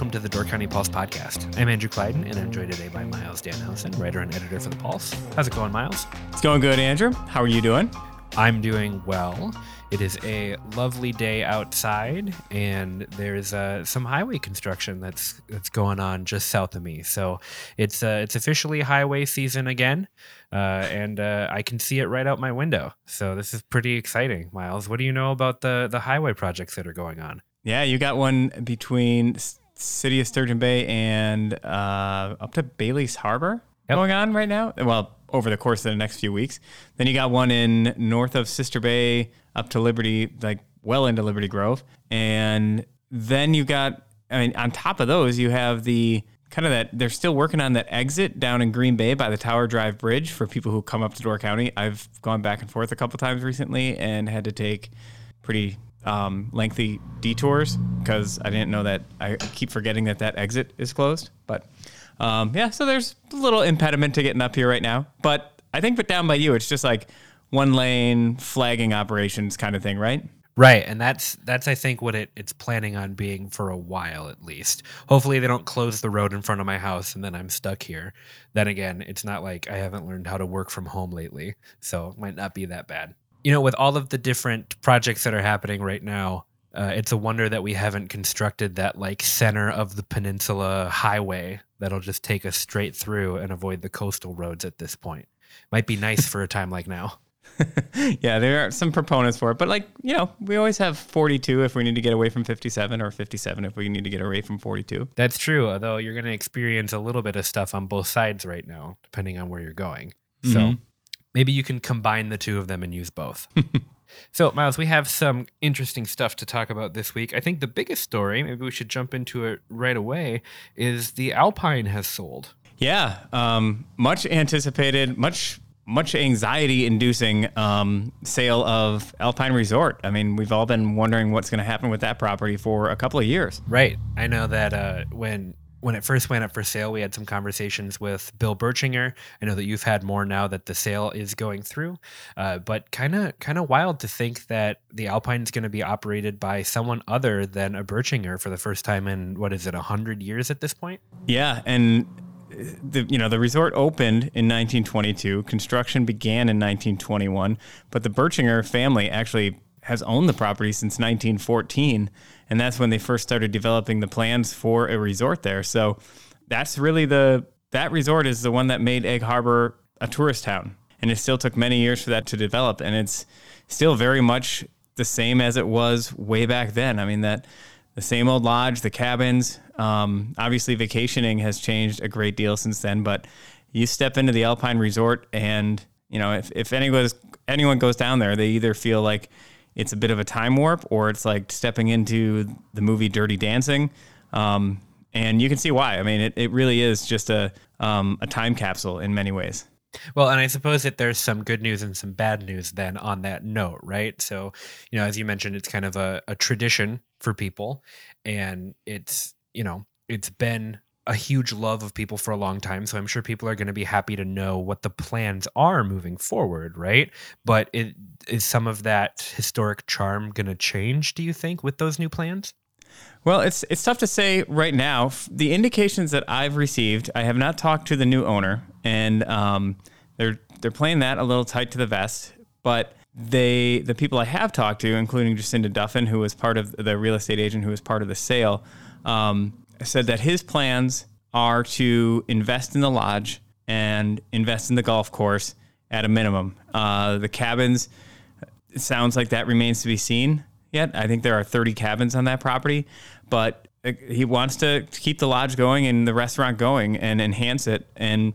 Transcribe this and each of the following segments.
welcome to the Door County Pulse podcast. I'm Andrew Clyden and I'm joined today by Miles Dannhausen, writer and editor for the Pulse. How's it going, Miles? It's going good, Andrew. How are you doing? I'm doing well. It is a lovely day outside, and there's uh, some highway construction that's that's going on just south of me. So it's uh, it's officially highway season again, uh, and uh, I can see it right out my window. So this is pretty exciting, Miles. What do you know about the the highway projects that are going on? Yeah, you got one between City of Sturgeon Bay and uh, up to Bailey's Harbor yep. going on right now. Well, over the course of the next few weeks. Then you got one in north of Sister Bay up to Liberty, like well into Liberty Grove. And then you got, I mean, on top of those, you have the kind of that they're still working on that exit down in Green Bay by the Tower Drive Bridge for people who come up to Door County. I've gone back and forth a couple times recently and had to take pretty um, lengthy detours because I didn't know that. I keep forgetting that that exit is closed. But um, yeah, so there's a little impediment to getting up here right now. But I think, but down by you, it's just like one lane flagging operations kind of thing, right? Right, and that's that's I think what it, it's planning on being for a while at least. Hopefully they don't close the road in front of my house and then I'm stuck here. Then again, it's not like I haven't learned how to work from home lately, so it might not be that bad you know, with all of the different projects that are happening right now, uh, it's a wonder that we haven't constructed that like center of the peninsula highway that'll just take us straight through and avoid the coastal roads at this point. Might be nice for a time like now. yeah, there are some proponents for it, but like, you know, we always have 42 if we need to get away from 57 or 57 if we need to get away from 42. That's true, although you're going to experience a little bit of stuff on both sides right now, depending on where you're going. So mm-hmm maybe you can combine the two of them and use both. so, Miles, we have some interesting stuff to talk about this week. I think the biggest story, maybe we should jump into it right away, is the Alpine has sold. Yeah, um, much anticipated, much much anxiety inducing um, sale of Alpine Resort. I mean, we've all been wondering what's going to happen with that property for a couple of years. Right. I know that uh, when when it first went up for sale, we had some conversations with Bill Bertschinger. I know that you've had more now that the sale is going through, uh, but kind of kind of wild to think that the Alpine is going to be operated by someone other than a Bertschinger for the first time in what is it, hundred years at this point? Yeah, and the you know the resort opened in 1922. Construction began in 1921, but the Bertschinger family actually has owned the property since 1914 and that's when they first started developing the plans for a resort there. So that's really the that resort is the one that made Egg Harbor a tourist town, and it still took many years for that to develop, and it's still very much the same as it was way back then. I mean that the same old lodge, the cabins. Um, obviously, vacationing has changed a great deal since then, but you step into the Alpine Resort, and you know if if anyone anyone goes down there, they either feel like it's a bit of a time warp, or it's like stepping into the movie Dirty Dancing. Um, and you can see why. I mean, it, it really is just a um, a time capsule in many ways. Well, and I suppose that there's some good news and some bad news then on that note, right? So, you know, as you mentioned, it's kind of a, a tradition for people, and it's you know it's been a huge love of people for a long time. So I'm sure people are going to be happy to know what the plans are moving forward, right? But it, is some of that historic charm going to change, do you think, with those new plans? Well, it's it's tough to say right now. The indications that I've received, I have not talked to the new owner, and um, they're they're playing that a little tight to the vest. But they, the people I have talked to, including Jacinda Duffin, who was part of the real estate agent who was part of the sale, um, said that his plans are to invest in the lodge and invest in the golf course at a minimum. Uh, the cabins, it sounds like that remains to be seen yet. I think there are 30 cabins on that property, but he wants to keep the lodge going and the restaurant going and enhance it. And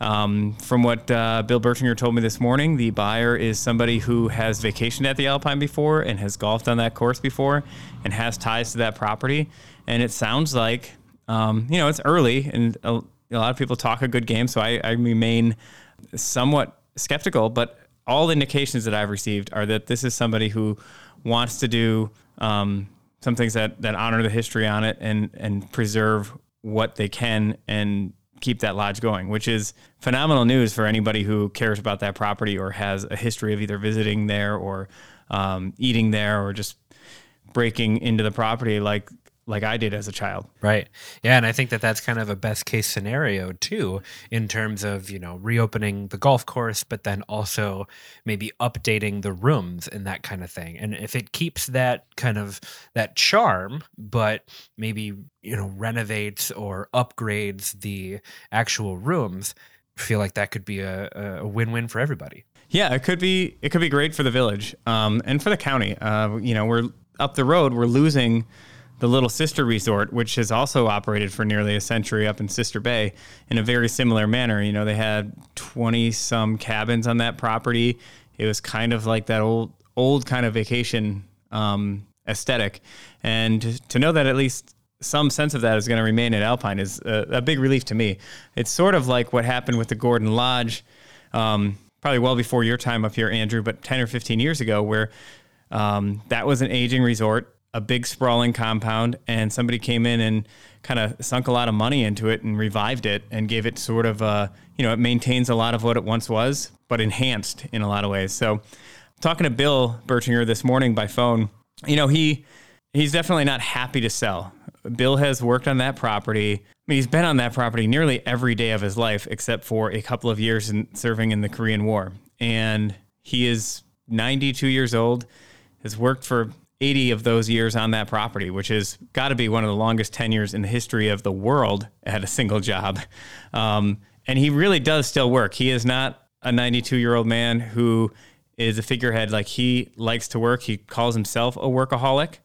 um, from what uh, Bill Bertschinger told me this morning, the buyer is somebody who has vacationed at the Alpine before and has golfed on that course before and has ties to that property. And it sounds like, um, you know, it's early and a, a, lot of people talk a good game. So I, I remain somewhat skeptical, but all indications that I've received are that this is somebody who wants to do um, some things that that honor the history on it and and preserve what they can and keep that lodge going, which is phenomenal news for anybody who cares about that property or has a history of either visiting there or um, eating there or just breaking into the property. Like like I did as a child. Right. Yeah, and I think that that's kind of a best case scenario too in terms of, you know, reopening the golf course but then also maybe updating the rooms and that kind of thing. And if it keeps that kind of that charm but maybe, you know, renovates or upgrades the actual rooms, I feel like that could be a, a win-win for everybody. Yeah, it could be it could be great for the village um, and for the county. Uh, you know, we're up the road, we're losing the Little Sister Resort, which has also operated for nearly a century up in Sister Bay in a very similar manner. You know, they had 20 some cabins on that property. It was kind of like that old, old kind of vacation um, aesthetic. And to know that at least some sense of that is going to remain at Alpine is a, a, big relief to me. It's sort of like what happened with the Gordon Lodge, um, probably well before your time up here, Andrew, but 10 or 15 years ago, where um, that was an aging resort a big sprawling compound and somebody came in and kind of sunk a lot of money into it and revived it and gave it sort of a, you know, it maintains a lot of what it once was, but enhanced in a lot of ways. So talking to Bill Bertschinger this morning by phone, you know, he he's definitely not happy to sell. Bill has worked on that property. I mean, he's been on that property nearly every day of his life, except for a couple of years in serving in the Korean War. And he is 92 years old, has worked for 80 of those years on that property, which has got to be one of the longest tenures in the history of the world at a single job. Um, and he really does still work. He is not a 92 year old man who is a figurehead. Like he likes to work. He calls himself a workaholic.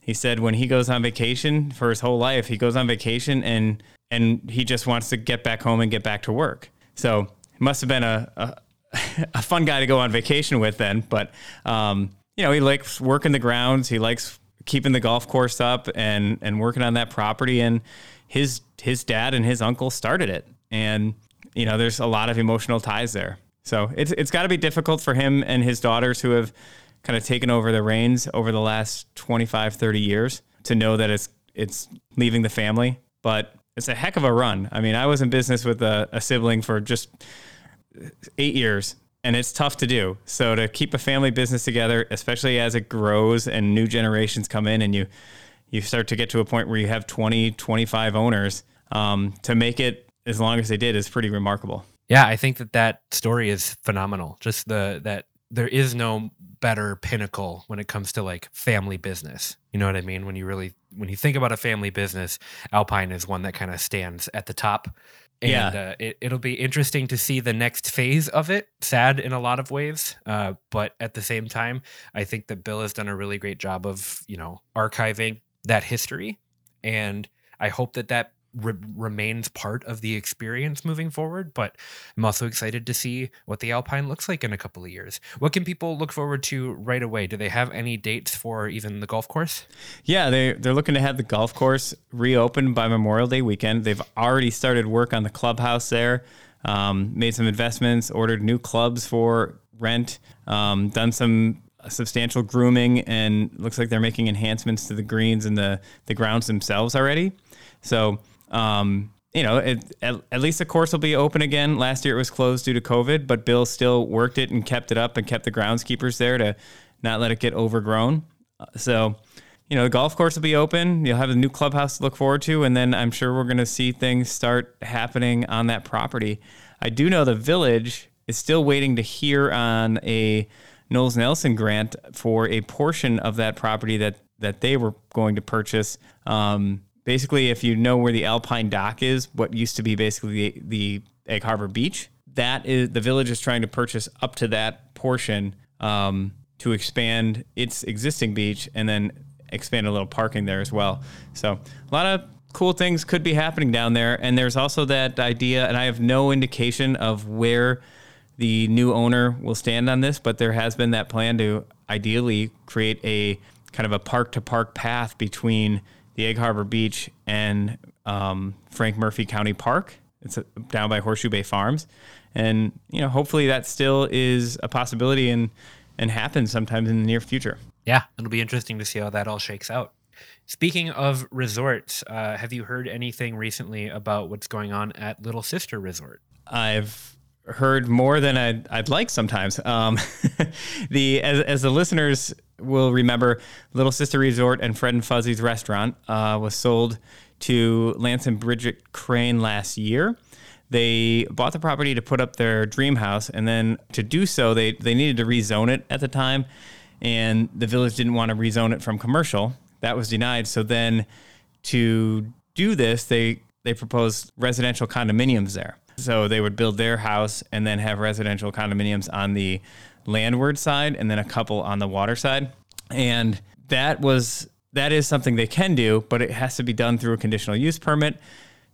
He said when he goes on vacation for his whole life, he goes on vacation and and he just wants to get back home and get back to work. So it must have been a, a, a fun guy to go on vacation with then. But um, you know, he likes working the grounds. He likes keeping the golf course up and and working on that property. And his his dad and his uncle started it, and you know, there's a lot of emotional ties there. So it's it's got to be difficult for him and his daughters who have kind of taken over the reins over the last 25, 30 years to know that it's it's leaving the family, but it's a heck of a run. I mean, I was in business with a, a sibling for just eight years and it's tough to do. So to keep a family business together, especially as it grows and new generations come in and you you start to get to a point where you have 20, 25 owners, um, to make it as long as they did is pretty remarkable. Yeah, I think that that story is phenomenal. Just the that there is no better pinnacle when it comes to like family business. You know what I mean? When you really when you think about a family business, Alpine is one that kind of stands at the top and yeah. uh, it, it'll be interesting to see the next phase of it sad in a lot of ways uh, but at the same time i think that bill has done a really great job of you know archiving that history and i hope that that re- remains part of the experience moving forward. But I'm also excited to see what the Alpine looks like in a couple of years. What can people look forward to right away? Do they have any dates for even the golf course? Yeah, they they're looking to have the golf course reopened by Memorial Day weekend. They've already started work on the clubhouse there. Um, made some investments, ordered new clubs for rent, um, done some substantial grooming, and looks like they're making enhancements to the greens and the the grounds themselves already. So um, you know, it, at, at, least the course will be open again. Last year it was closed due to COVID, but Bill still worked it and kept it up and kept the groundskeepers there to not let it get overgrown. Uh, so, you know, the golf course will be open. You'll have a new clubhouse to look forward to, and then I'm sure we're going to see things start happening on that property. I do know the village is still waiting to hear on a Knowles Nelson grant for a portion of that property that that they were going to purchase. Um, basically, if you know where the Alpine Dock is, what used to be basically the, the Egg Harbor Beach, that is the village is trying to purchase up to that portion um, to expand its existing beach and then expand a little parking there as well. So a lot of cool things could be happening down there. And there's also that idea, and I have no indication of where the new owner will stand on this, but there has been that plan to ideally create a kind of a park to park path between the Egg Harbor Beach and um, Frank Murphy County Park. It's down by Horseshoe Bay Farms, and you know, hopefully that still is a possibility and and happens sometimes in the near future. Yeah, it'll be interesting to see how that all shakes out. Speaking of resorts, uh, have you heard anything recently about what's going on at Little Sister Resort? I've heard more than I'd, I'd like sometimes. Um, the as, as the listeners will remember, Little Sister Resort and Fred and Fuzzy's restaurant uh, was sold to Lance and Bridget Crane last year. They bought the property to put up their dream house, and then to do so, they they needed to rezone it at the time, and the village didn't want to rezone it from commercial. That was denied. So then, to do this, they they proposed residential condominiums there. So they would build their house and then have residential condominiums on the landward side and then a couple on the water side. And that was that is something they can do, but it has to be done through a conditional use permit.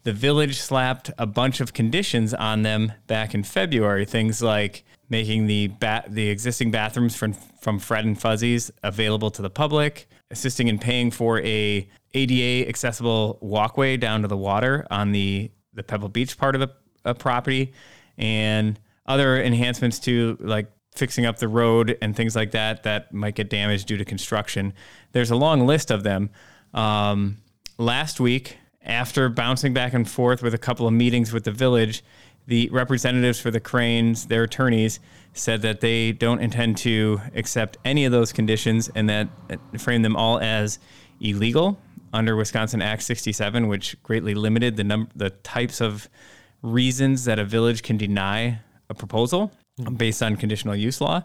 The village slapped a bunch of conditions on them back in February, things like making the bat, the existing bathrooms from from Fred and Fuzzies available to the public, assisting in paying for a ADA accessible walkway down to the water on the the Pebble Beach part of a property and other enhancements to like fixing up the road and things like that that might get damaged due to construction. There's a long list of them. Um, last week, after bouncing back and forth with a couple of meetings with the village, the representatives for the cranes, their attorneys, said that they don't intend to accept any of those conditions and that uh, frame them all as illegal under Wisconsin Act 67, which greatly limited the number, the types of reasons that a village can deny a proposal mm-hmm. based on conditional use law.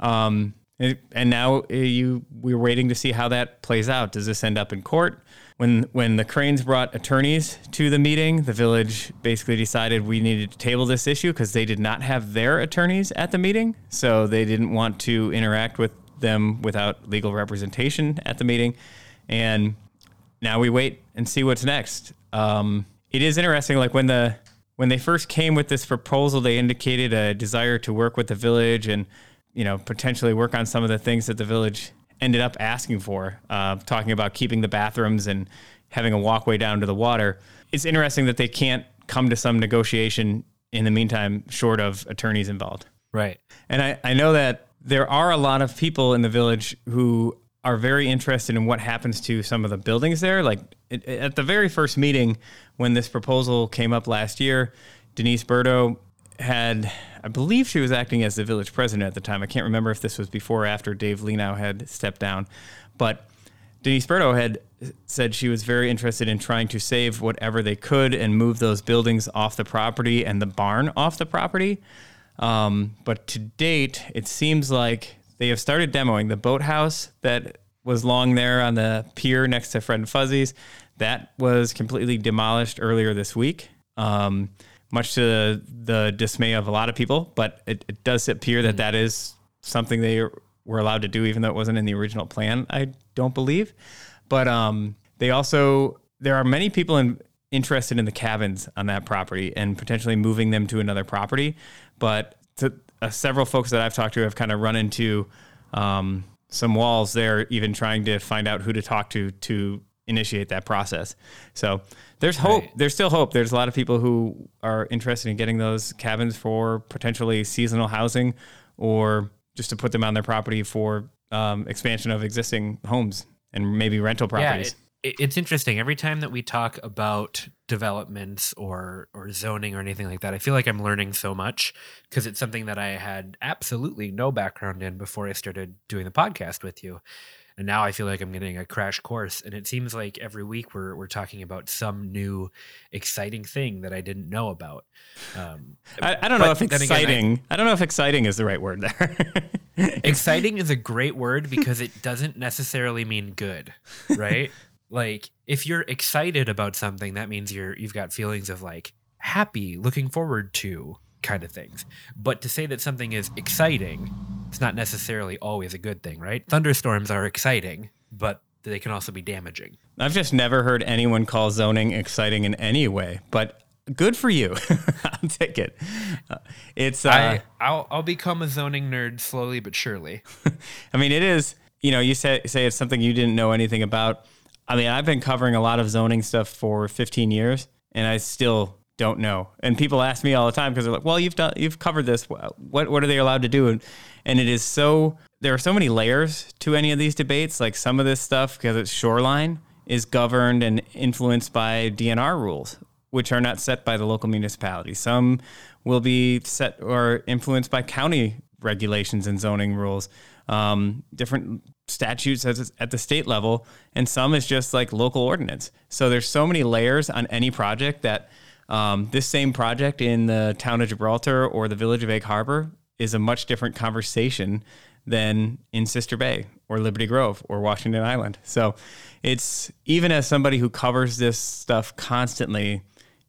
Um, and now uh, you we're waiting to see how that plays out. Does this end up in court? When when the Cranes brought attorneys to the meeting, the village basically decided we needed to table this issue because they did not have their attorneys at the meeting, so they didn't want to interact with them without legal representation at the meeting. And now we wait and see what's next. Um, it is interesting, like when the when they first came with this proposal, they indicated a desire to work with the village and, you know, potentially work on some of the things that the village ended up asking for, uh, talking about keeping the bathrooms and having a walkway down to the water. It's interesting that they can't come to some negotiation in the meantime, short of attorneys involved. Right. And I, I know that there are a lot of people in the village who are very interested in what happens to some of the buildings there. Like it, at the very first meeting when this proposal came up last year, Denise Bhirdo had, I believe she was acting as the village president at the time. I can't remember if this was before or after Dave Lienau had stepped down, but Denise Bhirdo had said she was very interested in trying to save whatever they could and move those buildings off the property and the barn off the property. Um, but to date, it seems like they have started demoing the boathouse that was long there on the pier next to Fred and Fuzzy's. That was completely demolished earlier this week, um, much to the dismay of a lot of people. But it, it does appear that mm. that is something they were allowed to do, even though it wasn't in the original plan. I don't believe. But um, they also there are many people in, interested in the cabins on that property and potentially moving them to another property. But to, uh, several folks that I've talked to have kind of run into um, some walls there, even trying to find out who to talk to to initiate that process. So there's hope. Right. There's still hope. There's a lot of people who are interested in getting those cabins for potentially seasonal housing or just to put them on their property for um, expansion of existing homes and maybe rental properties. Yeah, it, it's interesting. Every time that we talk about developments or or zoning or anything like that. I feel like I'm learning so much because it's something that I had absolutely no background in before I started doing the podcast with you. And now I feel like I'm getting a crash course. And it seems like every week we're we're talking about some new exciting thing that I didn't know about. Um, I, I, don't know if exciting. Again, I, I don't know if exciting is the right word there. exciting is a great word because it doesn't necessarily mean good, right? Like if you're excited about something that means you're you've got feelings of like happy looking forward to kind of things. But to say that something is exciting it's not necessarily always a good thing right? Thunderstorms are exciting but they can also be damaging. I've just never heard anyone call zoning exciting in any way but good for you. I'll take it. It's uh, I, I'll, I'll become a zoning nerd slowly but surely. I mean it is you know you say, say it's something you didn't know anything about I mean, I've been covering a lot of zoning stuff for 15 years, and I still don't know. And people ask me all the time because they're like, "Well, you've done, you've covered this. What what are they allowed to do?" And, and it is so there are so many layers to any of these debates. Like some of this stuff because it's shoreline is governed and influenced by DNR rules, which are not set by the local municipality. Some will be set or influenced by county regulations and zoning rules. Um, different statutes at the state level, and some is just like local ordinance. So there's so many layers on any project that um, this same project in the town of Gibraltar or the village of Egg Harbor is a much different conversation than in Sister Bay or Liberty Grove or Washington Island. So it's even as somebody who covers this stuff constantly,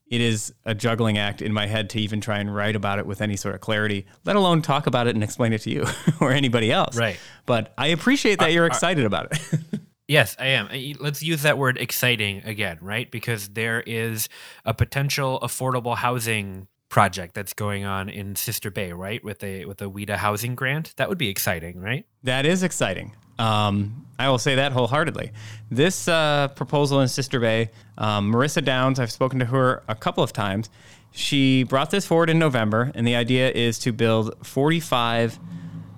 it is a juggling act in my head to even try and write about it with any sort of clarity, let alone talk about it and explain it to you or anybody else. Right. But I appreciate that you're excited about it. Yes, I am. Let's use that word exciting again, right? Because there is a potential affordable housing project that's going on in Sister Bay, right? With a with a WHEDA housing grant. That would be exciting, right? That is exciting. Um, I will say that wholeheartedly. This uh, proposal in Sister Bay, um, Marissa Downs, I've spoken to her a couple of times. She brought this forward in November, and the idea is to build 45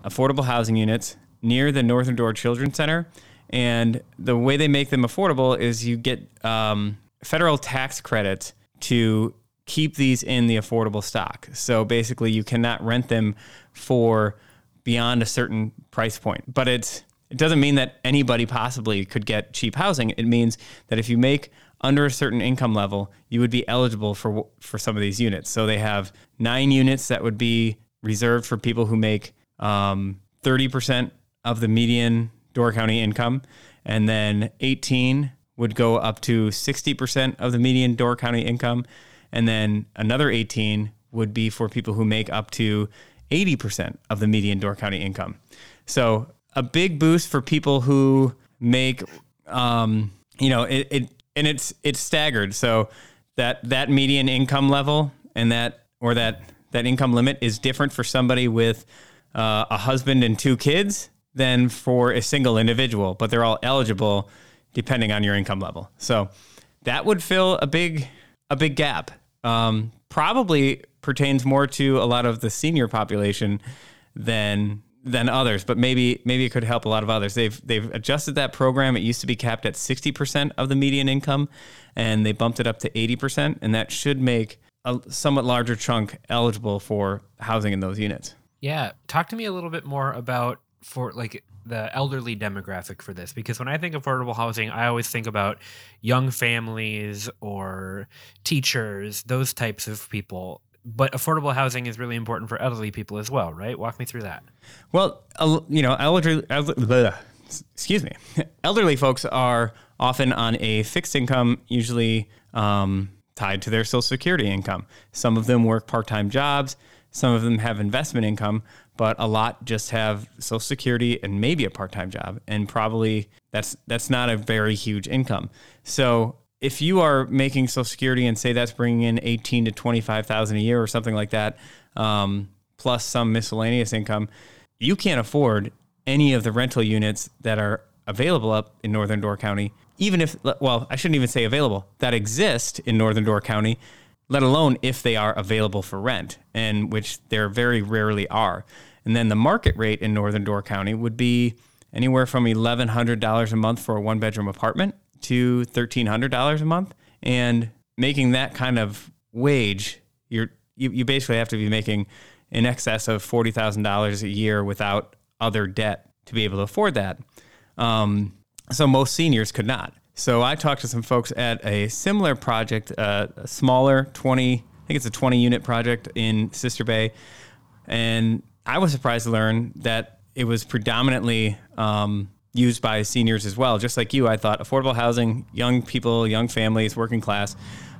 affordable housing units near the Northern Door Children's Center and the way they make them affordable is you get um, federal tax credits to keep these in the affordable stock. So basically, you cannot rent them for beyond a certain price point. But it's it doesn't mean that anybody possibly could get cheap housing. It means that if you make under a certain income level, you would be eligible for for some of these units. So they have nine units that would be reserved for people who make um, 30% of the median Door County income. And then 18 would go up to 60% of the median Door County income. And then another 18 would be for people who make up to 80% of the median Door County income. So a big boost for people who make, um, you know, it, it and it's it's staggered. So that that median income level and that or that that income limit is different for somebody with uh, a husband and two kids than for a single individual, but they're all eligible depending on your income level. So that would fill a big a big gap. Um, probably pertains more to a lot of the senior population than than others, but maybe maybe it could help a lot of others. They've they've adjusted that program. It used to be capped at 60% of the median income and they bumped it up to 80% and that should make a somewhat larger chunk eligible for housing in those units. Yeah, talk to me a little bit more about for like the elderly demographic for this because when I think affordable housing, I always think about young families or teachers, those types of people. But affordable housing is really important for elderly people as well, right? Walk me through that. Well, you know, elderly, elderly excuse me, elderly folks are often on a fixed income, usually um, tied to their Social Security income. Some of them work part time jobs. Some of them have investment income, but a lot just have social security and maybe a part-time job and probably that's that's not a very huge income so if you are making social security and say that's bringing in 18 to 25,000 a year or something like that um, plus some miscellaneous income you can't afford any of the rental units that are available up in northern door county. Even if well i shouldn't even say available that exist in northern door county let alone if they are available for rent and which there very rarely are. And then the market rate in Northern Door County would be anywhere from $1,100 a month for a one bedroom apartment to $1,300 a month. And making that kind of wage, you're, you, you basically have to be making in excess of $40,000 a year without other debt to be able to afford that. Um, so most seniors could not. So I talked to some folks at a similar project, uh, a smaller 20, I think it's a 20 unit project in Sister Bay. And I was surprised to learn that it was predominantly um, used by seniors as well. Just like you, I thought affordable housing, young people, young families, working class,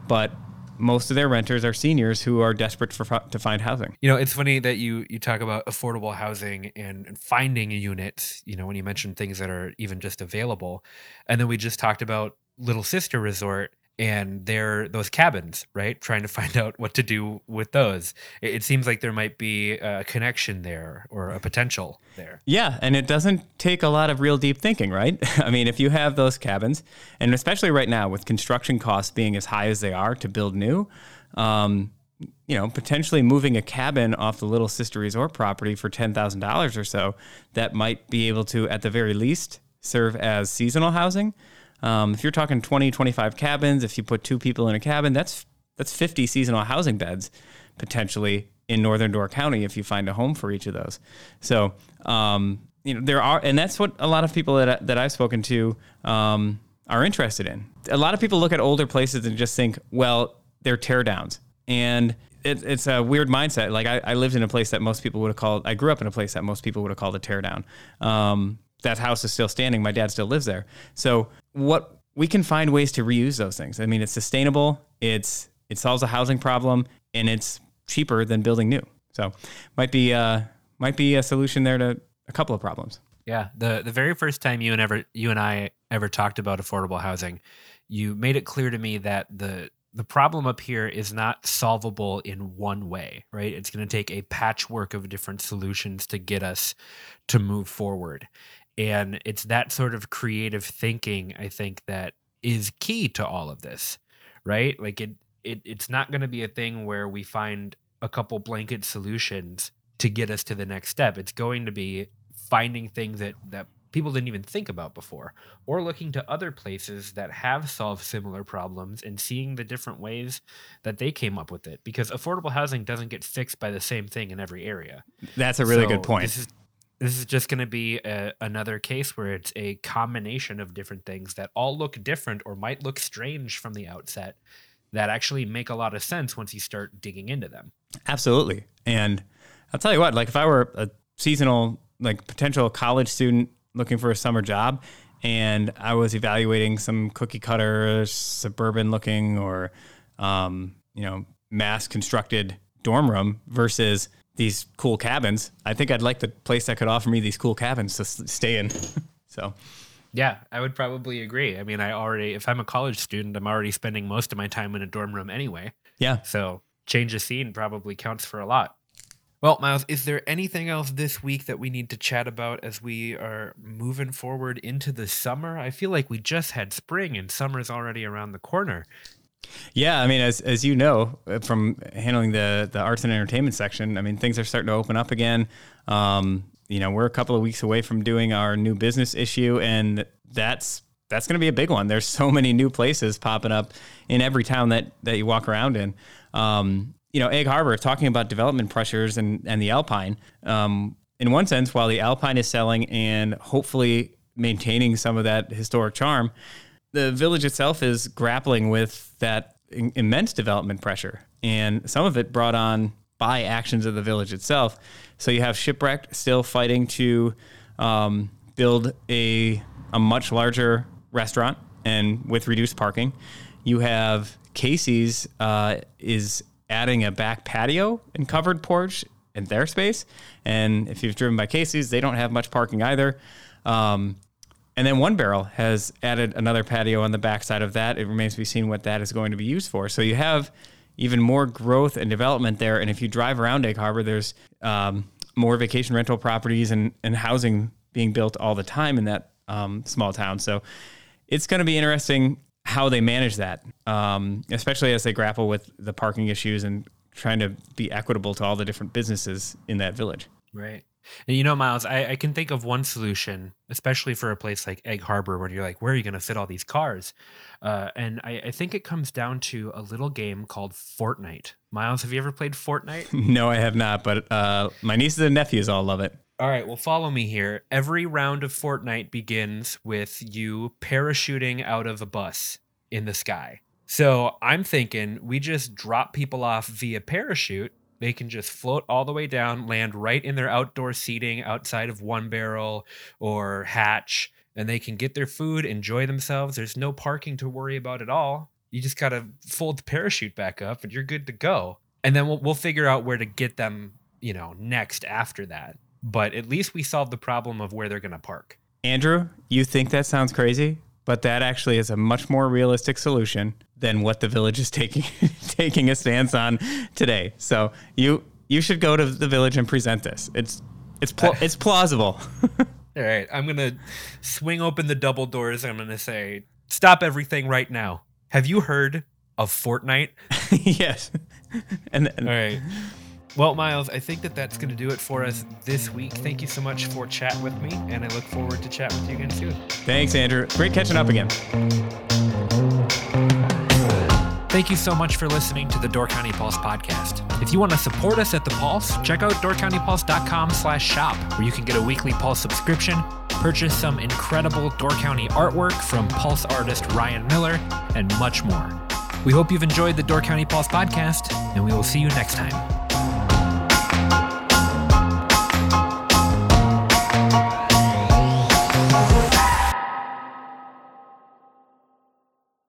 but most of their renters are seniors who are desperate for to find housing. You know, it's funny that you you talk about affordable housing and finding a unit. You know, when you mention things that are even just available, and then we just talked about Little Sister Resort and they're those cabins, right? Trying to find out what to do with those. It, it, seems like there might be a connection there or a potential there. Yeah, and it doesn't take a lot of real deep thinking, right? I mean, if you have those cabins, and especially right now with construction costs being as high as they are to build new, um, you know, potentially moving a cabin off the Little Sister Resort property for ten thousand dollars or so, that might be able to, at the very least, serve as seasonal housing. Um, if you're talking 20, 25 cabins, if you put two people in a cabin, that's that's 50 seasonal housing beds potentially in northern Door County if you find a home for each of those. So, um, you know, there are, and that's what a lot of people that, that I've spoken to um, are interested in. A lot of people look at older places and just think, well, they're teardowns. And it, it's a weird mindset. Like I, I, lived in a place that most people would have called, I grew up in a place that most people would have called a teardown. Um, that house is still standing. My dad still lives there. So what we can find ways to reuse those things. I mean, it's sustainable. It's it solves a housing problem, and it's cheaper than building new. So might be uh, might be a solution there to a couple of problems. Yeah, the the very first time you and ever you and I ever talked about affordable housing, you made it clear to me that the the problem up here is not solvable in one way, right? It's going to take a patchwork of different solutions to get us to move forward. And it's that sort of creative thinking, I think, that is key to all of this, right? Like it, it it's not going to be a thing where we find a couple blanket solutions to get us to the next step. It's going to be finding things that that people didn't even think about before or looking to other places that have solved similar problems and seeing the different ways that they came up with it because affordable housing doesn't get fixed by the same thing in every area. That's a really so good point. This is this is just going to be a, another case where it's a combination of different things that all look different or might look strange from the outset that actually make a lot of sense once you start digging into them. Absolutely. And I'll tell you what, like if I were a seasonal, like potential college student looking for a summer job and I was evaluating some cookie cutter, suburban looking or, um, you know, mass constructed dorm room versus these cool cabins. I think I'd like the place that could offer me these cool cabins to stay in. so, yeah, I would probably agree. I mean, I already, if I'm a college student, I'm already spending most of my time in a dorm room anyway. Yeah. So, change of scene probably counts for a lot. Well, Miles, is there anything else this week that we need to chat about as we are moving forward into the summer? I feel like we just had spring and summer's already around the corner. Yeah, I mean, as as you know uh, from handling the the arts and entertainment section, I mean, things are starting to open up again. Um, you know, we're a couple of weeks away from doing our new business issue, and that's that's going to be a big one. There's so many new places popping up in every town that that you walk around in. Um, you know, Egg Harbor, talking about development pressures and and the Alpine. Um, in one sense, while the Alpine is selling and hopefully maintaining some of that historic charm, the village itself is grappling with that in- immense development pressure, and some of it brought on by actions of the village itself. So you have Shipwrecked still fighting to um, build a a much larger restaurant and with reduced parking. You have Casey's uh, is adding a back patio and covered porch in their space, and if you've driven by Casey's, they don't have much parking either. Um, and then One Barrel has added another patio on the backside of that. It remains to be seen what that is going to be used for. So you have even more growth and development there. And if you drive around Egg Harbor, there's um, more vacation rental properties and, and housing being built all the time in that um, small town. So it's going to be interesting how they manage that, um, especially as they grapple with the parking issues and trying to be equitable to all the different businesses in that village. Right. And you know, Miles, I, I, can think of one solution, especially for a place like Egg Harbor, where you're like, where are you going to fit all these cars? Uh, and I, I, think it comes down to a little game called Fortnite. Miles, have you ever played Fortnite? no, I have not, but uh, my nieces and nephews all love it. All right, well, follow me here. Every round of Fortnite begins with you parachuting out of a bus in the sky. So I'm thinking we just drop people off via parachute they can just float all the way down, land right in their outdoor seating outside of One Barrel or Hatch, and they can get their food, enjoy themselves. There's no parking to worry about at all. You just got to fold the parachute back up and you're good to go. And then we'll, we'll figure out where to get them, you know, next after that. But at least we solved the problem of where they're going to park. Andrew, you think that sounds crazy? But that actually is a much more realistic solution than what the village is taking taking a stance on today. So you you should go to the village and present this. It's it's pl- it's plausible. All right, I'm gonna swing open the double doors. I'm gonna say, stop everything right now. Have you heard of Fortnite? yes. And, and All right. Well, Miles, I think that that's going to do it for us this week. Thank you so much for chatting with me, and I look forward to chatting with you again soon. thanks, Andrew. Great catching up again. Thank you so much for listening to the Door County Pulse podcast. If you want to support us at the Pulse, check out doorcountypulse.com slash shop, where you can get a weekly Pulse subscription, purchase some incredible Door County artwork from Pulse artist Ryan Miller, and much more. We hope you've enjoyed the Door County Pulse podcast, and we will see you next time.